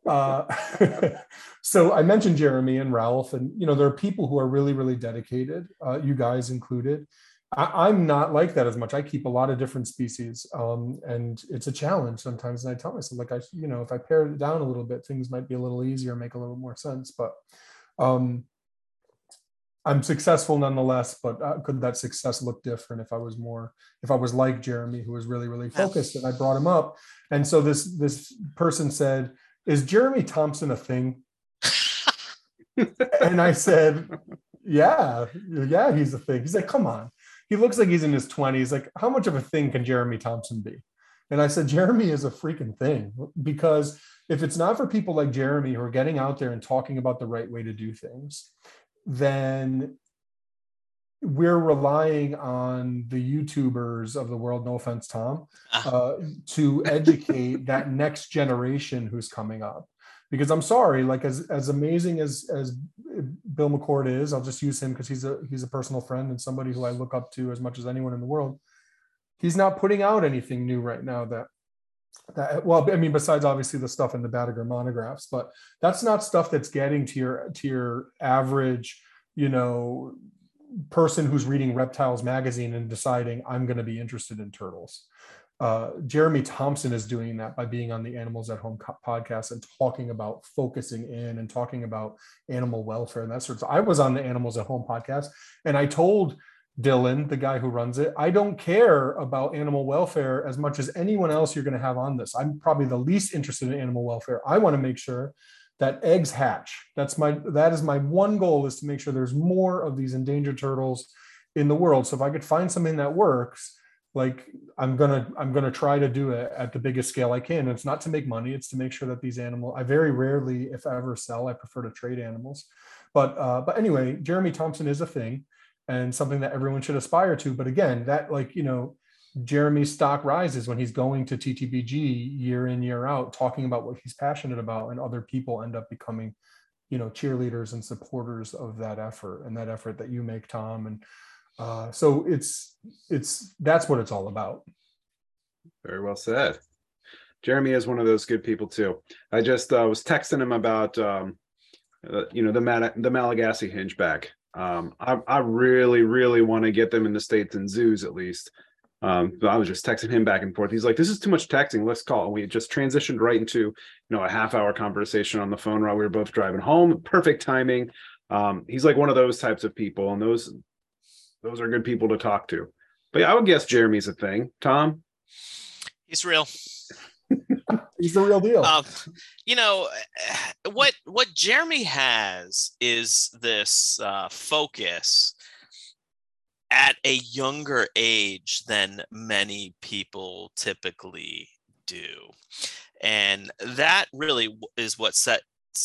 uh, so I mentioned Jeremy and Ralph, and you know there are people who are really, really dedicated. Uh, you guys included. I, am not like that as much. I keep a lot of different species, um, and it's a challenge sometimes. And I tell myself, like I, you know, if I pare it down a little bit, things might be a little easier, make a little more sense. But um, I'm successful nonetheless, but uh, could that success look different if I was more, if I was like Jeremy, who was really, really focused, and I brought him up. And so this this person said, "Is Jeremy Thompson a thing?" and I said, "Yeah, yeah, he's a thing." He's like, "Come on." He looks like he's in his 20s. Like, how much of a thing can Jeremy Thompson be? And I said, Jeremy is a freaking thing because if it's not for people like Jeremy who are getting out there and talking about the right way to do things, then we're relying on the YouTubers of the world, no offense, Tom, ah. uh, to educate that next generation who's coming up. Because I'm sorry, like as as amazing as as Bill McCord is, I'll just use him because he's a he's a personal friend and somebody who I look up to as much as anyone in the world. He's not putting out anything new right now that that well i mean besides obviously the stuff in the badger monographs but that's not stuff that's getting to your to your average you know person who's reading reptiles magazine and deciding i'm going to be interested in turtles. Uh, jeremy thompson is doing that by being on the animals at home podcast and talking about focusing in and talking about animal welfare and that sort of i was on the animals at home podcast and i told Dylan, the guy who runs it. I don't care about animal welfare as much as anyone else you're going to have on this. I'm probably the least interested in animal welfare. I want to make sure that eggs hatch. That's my that is my one goal is to make sure there's more of these endangered turtles in the world. So if I could find something that works, like I'm gonna I'm gonna try to do it at the biggest scale I can. And it's not to make money. It's to make sure that these animals. I very rarely, if ever, sell. I prefer to trade animals. But uh, but anyway, Jeremy Thompson is a thing and something that everyone should aspire to. But again, that like, you know, Jeremy's stock rises when he's going to TTPG year in, year out, talking about what he's passionate about, and other people end up becoming, you know, cheerleaders and supporters of that effort and that effort that you make, Tom. And uh, so it's it's that's what it's all about. Very well said. Jeremy is one of those good people too. I just uh, was texting him about um, uh, you know the Mal- the Malagasy hingeback um, I, I really, really want to get them in the states and zoos at least. Um, I was just texting him back and forth. He's like, "This is too much texting. Let's call." And we just transitioned right into you know a half hour conversation on the phone while we were both driving home. Perfect timing. Um, he's like one of those types of people, and those those are good people to talk to. But yeah, I would guess Jeremy's a thing. Tom, he's real. He's the real deal. Um, you know what? What Jeremy has is this uh, focus at a younger age than many people typically do, and that really is what sets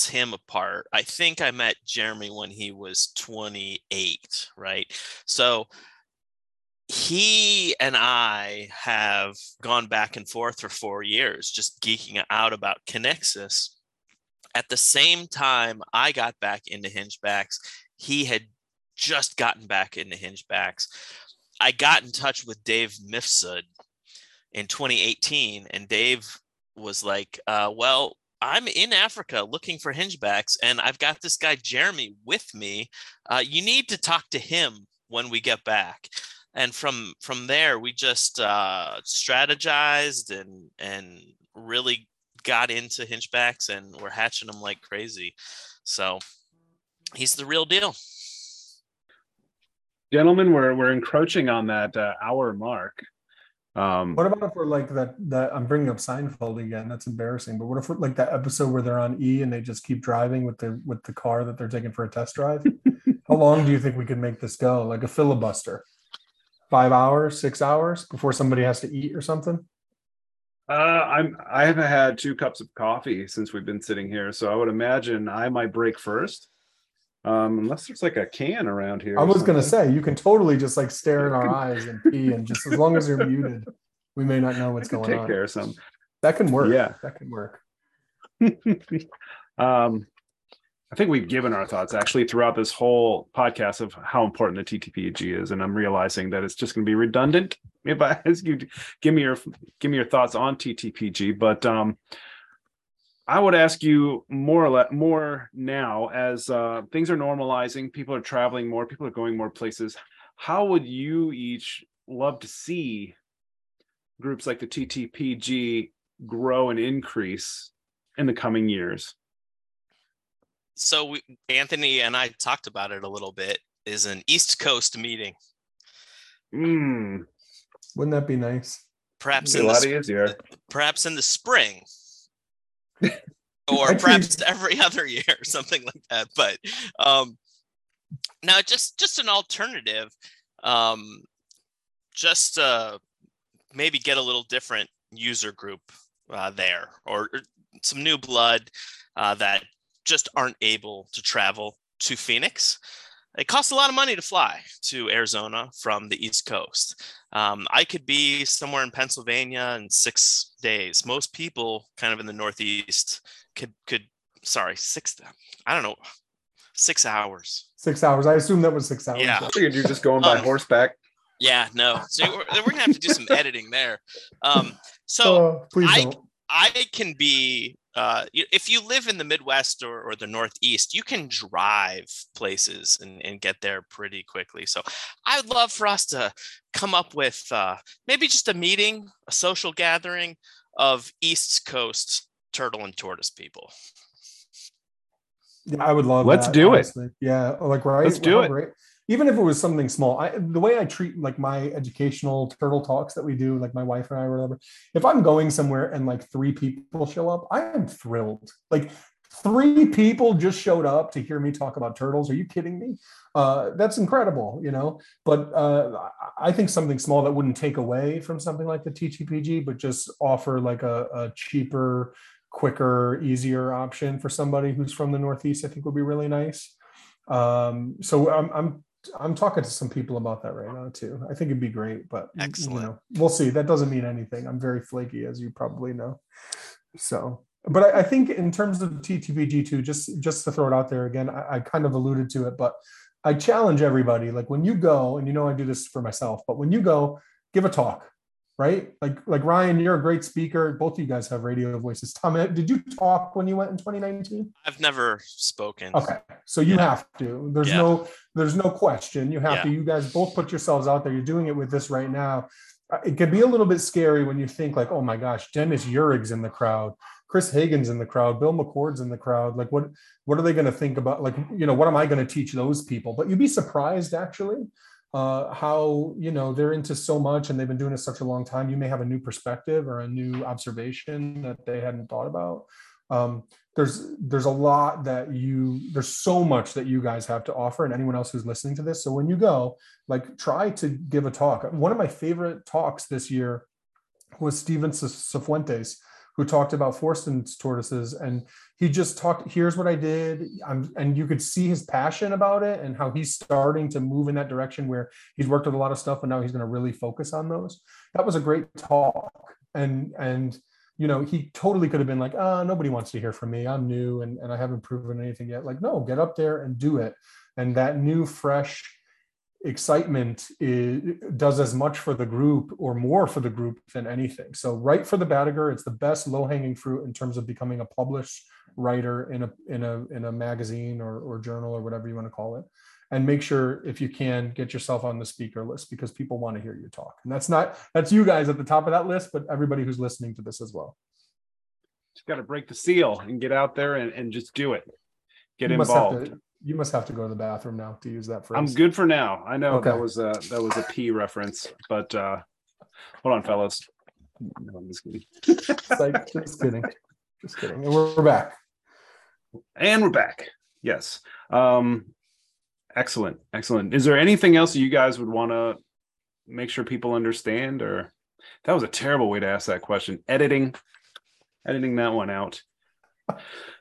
him apart. I think I met Jeremy when he was 28, right? So he and I have gone back and forth for four years, just geeking out about Kinixys. At the same time, I got back into hingebacks. He had just gotten back into hingebacks. I got in touch with Dave Mifsud in 2018, and Dave was like, uh, Well, I'm in Africa looking for hingebacks, and I've got this guy Jeremy with me. Uh, you need to talk to him when we get back and from from there we just uh, strategized and and really got into hingebacks and we're hatching them like crazy. So he's the real deal. Gentlemen we're we're encroaching on that uh, hour mark. Um, what about if we're like that that i'm bringing up seinfeld again that's embarrassing but what if we're like that episode where they're on e and they just keep driving with the with the car that they're taking for a test drive? How long do you think we could make this go? Like a filibuster five hours, six hours before somebody has to eat or something? Uh, I'm I haven't had two cups of coffee since we've been sitting here, so I would imagine I might break first. Um, unless there's like a can around here. I was gonna say you can totally just like stare in our eyes and pee, and just as long as you're muted, we may not know what's going take on. Take care of some. That can work. Yeah, that can work. um, I think we've given our thoughts actually throughout this whole podcast of how important the TTPG is, and I'm realizing that it's just going to be redundant if I ask you give me your give me your thoughts on TTPG. But um, I would ask you more or less more now as uh, things are normalizing, people are traveling more, people are going more places. How would you each love to see groups like the TTPG grow and increase in the coming years? So we, Anthony and I talked about it a little bit. Is an East Coast meeting. Mm, Wouldn't that be nice? Perhaps a in the, lot sp- easier. perhaps in the spring. or perhaps every other year, or something like that. But um, now, just just an alternative, um, just uh, maybe get a little different user group uh, there, or, or some new blood uh, that just aren't able to travel to Phoenix. It costs a lot of money to fly to Arizona from the East Coast. Um, I could be somewhere in Pennsylvania in six days. Most people, kind of in the Northeast, could could sorry six. I don't know, six hours. Six hours. I assume that was six hours. Yeah. I figured you're just going by Um, horseback. Yeah, no. So we're, we're gonna have to do some editing there. Um, so please I- don't. I can be uh, if you live in the Midwest or, or the Northeast, you can drive places and, and get there pretty quickly. So I would love for us to come up with uh, maybe just a meeting, a social gathering of East Coast turtle and tortoise people. Yeah, I would love. Let's that, do it. Yeah, like right. Let's do how it. great. Even if it was something small, I, the way I treat like my educational turtle talks that we do, like my wife and I or whatever. If I'm going somewhere and like three people show up, I am thrilled. Like three people just showed up to hear me talk about turtles. Are you kidding me? Uh, that's incredible, you know. But uh, I think something small that wouldn't take away from something like the TTPG, but just offer like a, a cheaper, quicker, easier option for somebody who's from the Northeast, I think would be really nice. Um, so I'm, I'm, I'm talking to some people about that right now too. I think it'd be great, but you Excellent. know, we'll see. That doesn't mean anything. I'm very flaky, as you probably know. So, but I, I think in terms of TTPG two, just just to throw it out there again, I, I kind of alluded to it, but I challenge everybody. Like when you go, and you know I do this for myself, but when you go, give a talk, right? Like like Ryan, you're a great speaker. Both of you guys have radio voices. Tom, did you talk when you went in 2019? I've never spoken. Okay, so you Yeah. have to. There's Yeah. no, there's no question. You have Yeah. to. You guys both put yourselves out there. You're doing it with this right now. Uh, It can be a little bit scary when you think like, oh my gosh, Dennis Uhrig's in the crowd, Cris Hagen's in the crowd, Bill McCord's in the crowd. Like, what, what are they going to think about? Like, you know, what am I going to teach those people? But you'd be surprised actually uh, how you know they're into so much and they've been doing it such a long time. You may have a new perspective or a new observation that they hadn't thought about. Um, there's there's a lot that you there's so much that you guys have to offer and anyone else who's listening to this so when you go like try to give a talk one of my favorite talks this year was steven cifuentes who talked about forstens tortoises and he just talked here's what i did I'm, and you could see his passion about it and how he's starting to move in that direction where he's worked with a lot of stuff and now he's going to really focus on those that was a great talk and and you know, he totally could have been like, oh, nobody wants to hear from me. I'm new and, and I haven't proven anything yet. Like, no, get up there and do it. And that new, fresh excitement is, does as much for the group or more for the group than anything. So, right for the Badger, it's the best low hanging fruit in terms of becoming a published writer in a in a in a magazine or, or journal or whatever you want to call it and make sure if you can get yourself on the speaker list because people want to hear you talk and that's not that's you guys at the top of that list but everybody who's listening to this as well Just got to break the seal and get out there and, and just do it. Get you involved. You must have to go to the bathroom now to use that phrase I'm good for now. I know that was a that was a P reference, but uh hold on, fellas. No, I'm just kidding. Like, just kidding just kidding and we're, we're back And we're back. Yes. Um excellent. Excellent. Is there anything else you guys would want to make sure people understand or that was a terrible way to ask that question. Editing editing that one out.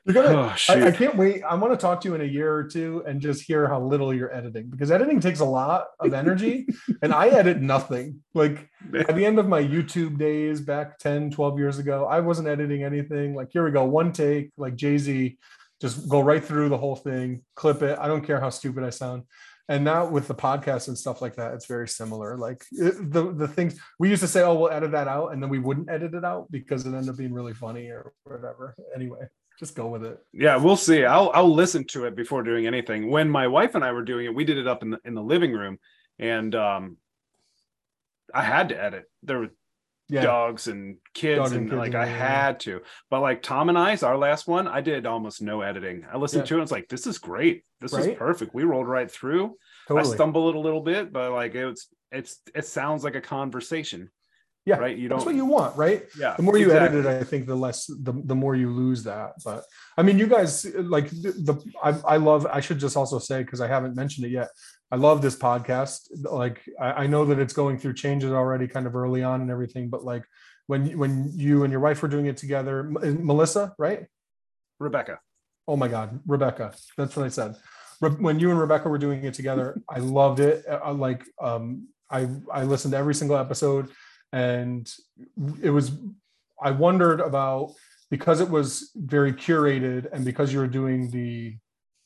You're gonna Oh I, I can't wait. I want to talk to you in a year or two and just hear how little you're editing because editing takes a lot of energy and I edit nothing. Like at the end of my YouTube days back 10, 12 years ago, I wasn't editing anything. Like, here we go, one take, like Jay Z, just go right through the whole thing, clip it. I don't care how stupid I sound. And now with the podcast and stuff like that, it's very similar. Like it, the the things we used to say, oh, we'll edit that out, and then we wouldn't edit it out because it ended up being really funny or whatever. Anyway, just go with it. Yeah, we'll see. I'll I'll listen to it before doing anything. When my wife and I were doing it, we did it up in the in the living room, and um, I had to edit. There were Yeah, dogs and kids, Dog and and kids like and I had to. But like Tom and I's, our last one, I did almost no editing. I listened Yeah. to it. It's like this is great. This is perfect. We rolled right through. I totally. stumbled a little bit, but like it's it's it sounds like a conversation. Yeah, right. You That's don't. what you want, right? yeah. the more you exactly. edit it, I think the less the, the more you lose that. But I mean, you guys like the, the I, I love. I should just also say because I haven't mentioned it yet. I love this podcast. Like I, I know that it's going through changes already, kind of early on and everything. But like when when you and your wife were doing it together, Melissa, right? Rebecca. Oh my God, Rebecca. That's what I said. Re- When you and Rebecca were doing it together, I loved it. I like um, I I listened to every single episode, and it was. I wondered about because it was very curated, and because you were doing the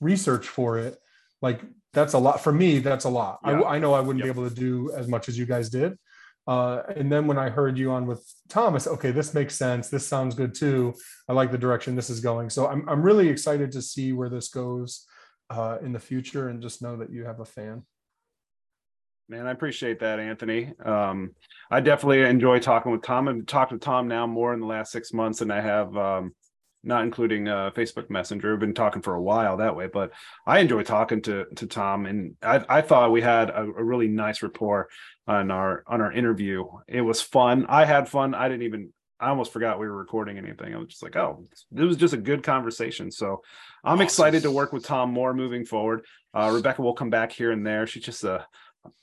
research for it. Like that's a lot for me. That's a lot. Yeah. I, I know I wouldn't Yep. be able to do as much as you guys did. Uh, and then when I heard you on with Thomas, okay, this makes sense. This sounds good too. I like the direction this is going. So I'm I'm really excited to see where this goes uh, in the future, and just know that you have a fan. Man, I appreciate that, Anthony. Um, I definitely enjoy talking with Tom and talked with Tom now more in the last six months than I have, um, not including uh, Facebook Messenger. I've been talking for a while that way, but I enjoy talking to to Tom, and I, I thought we had a, a really nice rapport on our on our interview. It was fun. I had fun. I didn't even. I almost forgot we were recording anything. I was just like, oh, it was just a good conversation. So I'm Awesome. excited to work with Tom more moving forward. Uh, Rebecca will come back here and there. She's just a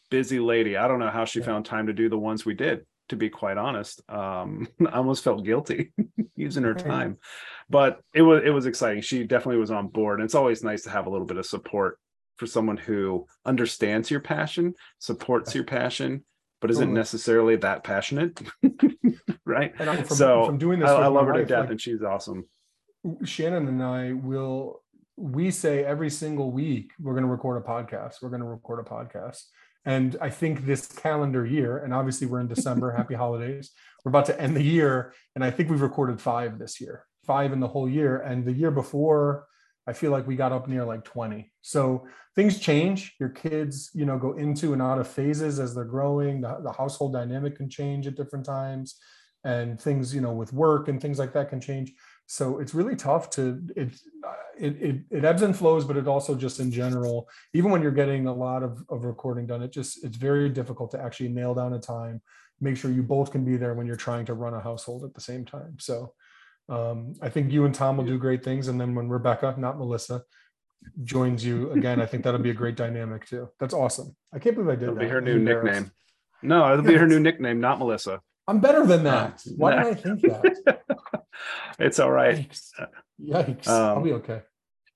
busy lady. I don't know how she Yeah. found time to do the ones we did, to be quite honest. Um, I almost felt guilty using her time. But it was it was exciting. She definitely was on board. And it's always nice to have a little bit of support for someone who understands your passion, supports your passion, but isn't necessarily that passionate. right. And I'm from, So, from doing this, I, I love her to wife, death like, and she's awesome. Shannon and I will we say every single week we're going to record a podcast. We're going to record a podcast. And I think this calendar year, and obviously we're in December, happy holidays. We're about to end the year. And I think we've recorded five this year, five in the whole year. And the year before, I feel like we got up near like 20. So things change. Your kids, you know, go into and out of phases as they're growing. The, the household dynamic can change at different times. And things, you know, with work and things like that can change so it's really tough to it, uh, it it it ebbs and flows but it also just in general even when you're getting a lot of, of recording done it just it's very difficult to actually nail down a time make sure you both can be there when you're trying to run a household at the same time. So um, i think you and tom will do great things and then when rebecca not melissa joins you again i think that'll be a great dynamic too. That's awesome. I can't believe i did It'll that. be her new nickname. No, it'll be her new nickname, not Melissa. I'm better than that. Why did i think that? It's all right. yikes, yikes. i'll Um, be okay.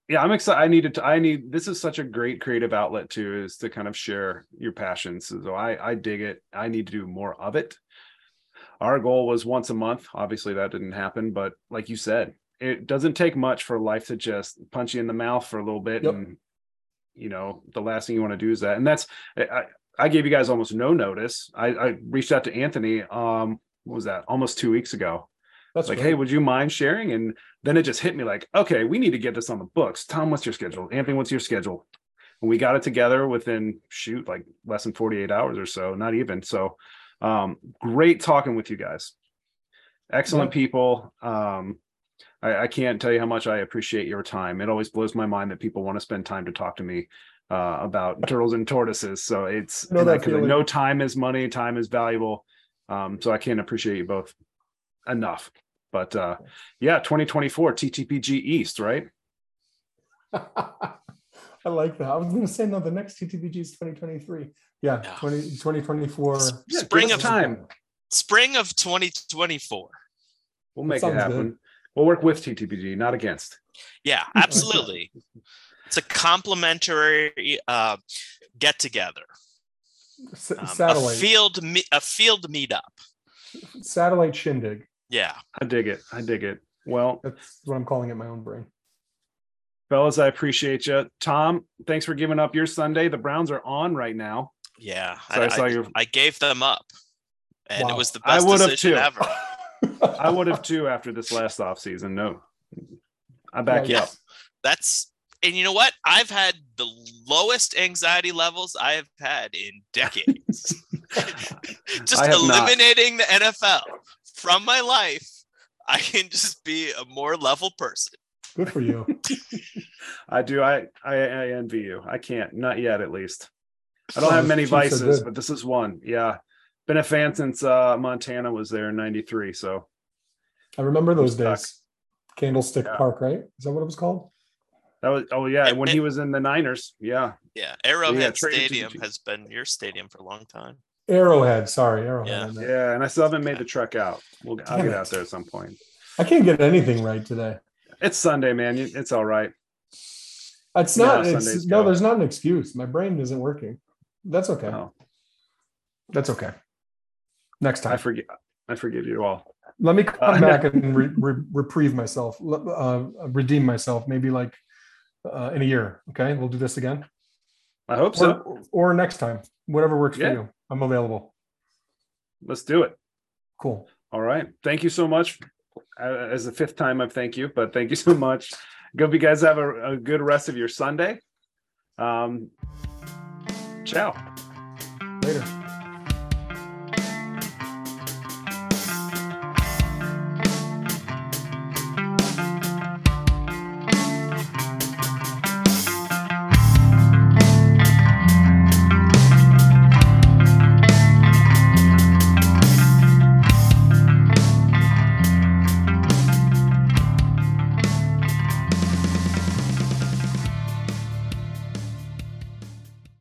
yeah i'm excited i needed to i need this is such a great creative outlet too is to kind of share your passions. So i i dig it. I need to do more of it. Our goal was once a month. Obviously that didn't happen but like you said it doesn't take much for life to just punch you in the mouth for a little bit Yep. and you know the last thing you want to do is that. And that's i i gave you guys almost no notice i i reached out to anthony um what was that almost two weeks ago that's like, great. hey, would you mind sharing? And then it just hit me like, okay, we need to get this on the books. Tom, what's your schedule? Anthony, what's your schedule? And we got it together within shoot like less than 48 hours or so, not even. So um great talking with you guys. Excellent Yeah. people. Um I, I can't tell you how much I appreciate your time. It always blows my mind that people want to spend time to talk to me uh, about turtles and tortoises. So it's no, and I- that 'cause I know time is money, time is valuable. Um, so I can't appreciate you both enough. But uh yeah, 2024 TTPG East, right? I like that. I was going to say, no, the next TTPG is 2023. Yeah, Yeah. 20, 2024. Yeah, Spring us of time. Spring of 2024. We'll make it happen. good. We'll work with TTPG, not against. Yeah, absolutely. It's a complimentary uh, get together. S- Um, a field me- a field meetup. satellite shindig. Yeah. I dig it. I dig it. Well, That's what I'm calling it my own brain. fellas. I appreciate you. Tom, thanks for giving up your Sunday. The Browns are on right now. Yeah, So I I, saw I- your- I gave them up, and Wow. it was the I best would've decision too. ever. I would have too after this last offseason. No, I back you Yeah. up. That's and you know what? I've had the lowest anxiety levels I have had in decades. just I have not. eliminating the NFL from my life, I can just be a more level person. Good for you. I do. I, I I envy you. I can't. Not yet, at least. I don't Oh, have many vices, good. but this is one. Yeah, been a fan since uh, Montana was there in '93. So I remember those days. Candlestick Yeah. Park, right? Is that what it was called? That was. Oh yeah, And- when he was in the Niners. Yeah, Yeah, Arrowhead traded to the Stadium has been your stadium for a long time. Arrowhead. Sorry, Arrowhead. Yeah. Yeah. And I still haven't made the trek out. We'll. I'll get it. out there at some point. I can't get anything right today. It's Sunday, man. It's all right. It's not. how It's, no, go. there's not an excuse. My brain isn't working. That's okay. Oh, That's okay. Next time. I time. forgive. I forgive you all. Let me come Uh, back and re- re- reprieve myself, uh, redeem myself. Maybe like uh, in a year. Okay, we'll do this again, I hope so. or, or next time, whatever works Yeah. for you. I'm available. Let's do it. Cool. All right. Thank you so much. As the fifth time, I thank you, but thank you so much. Hope you guys have a, a good rest of your Sunday. Um, ciao. Later.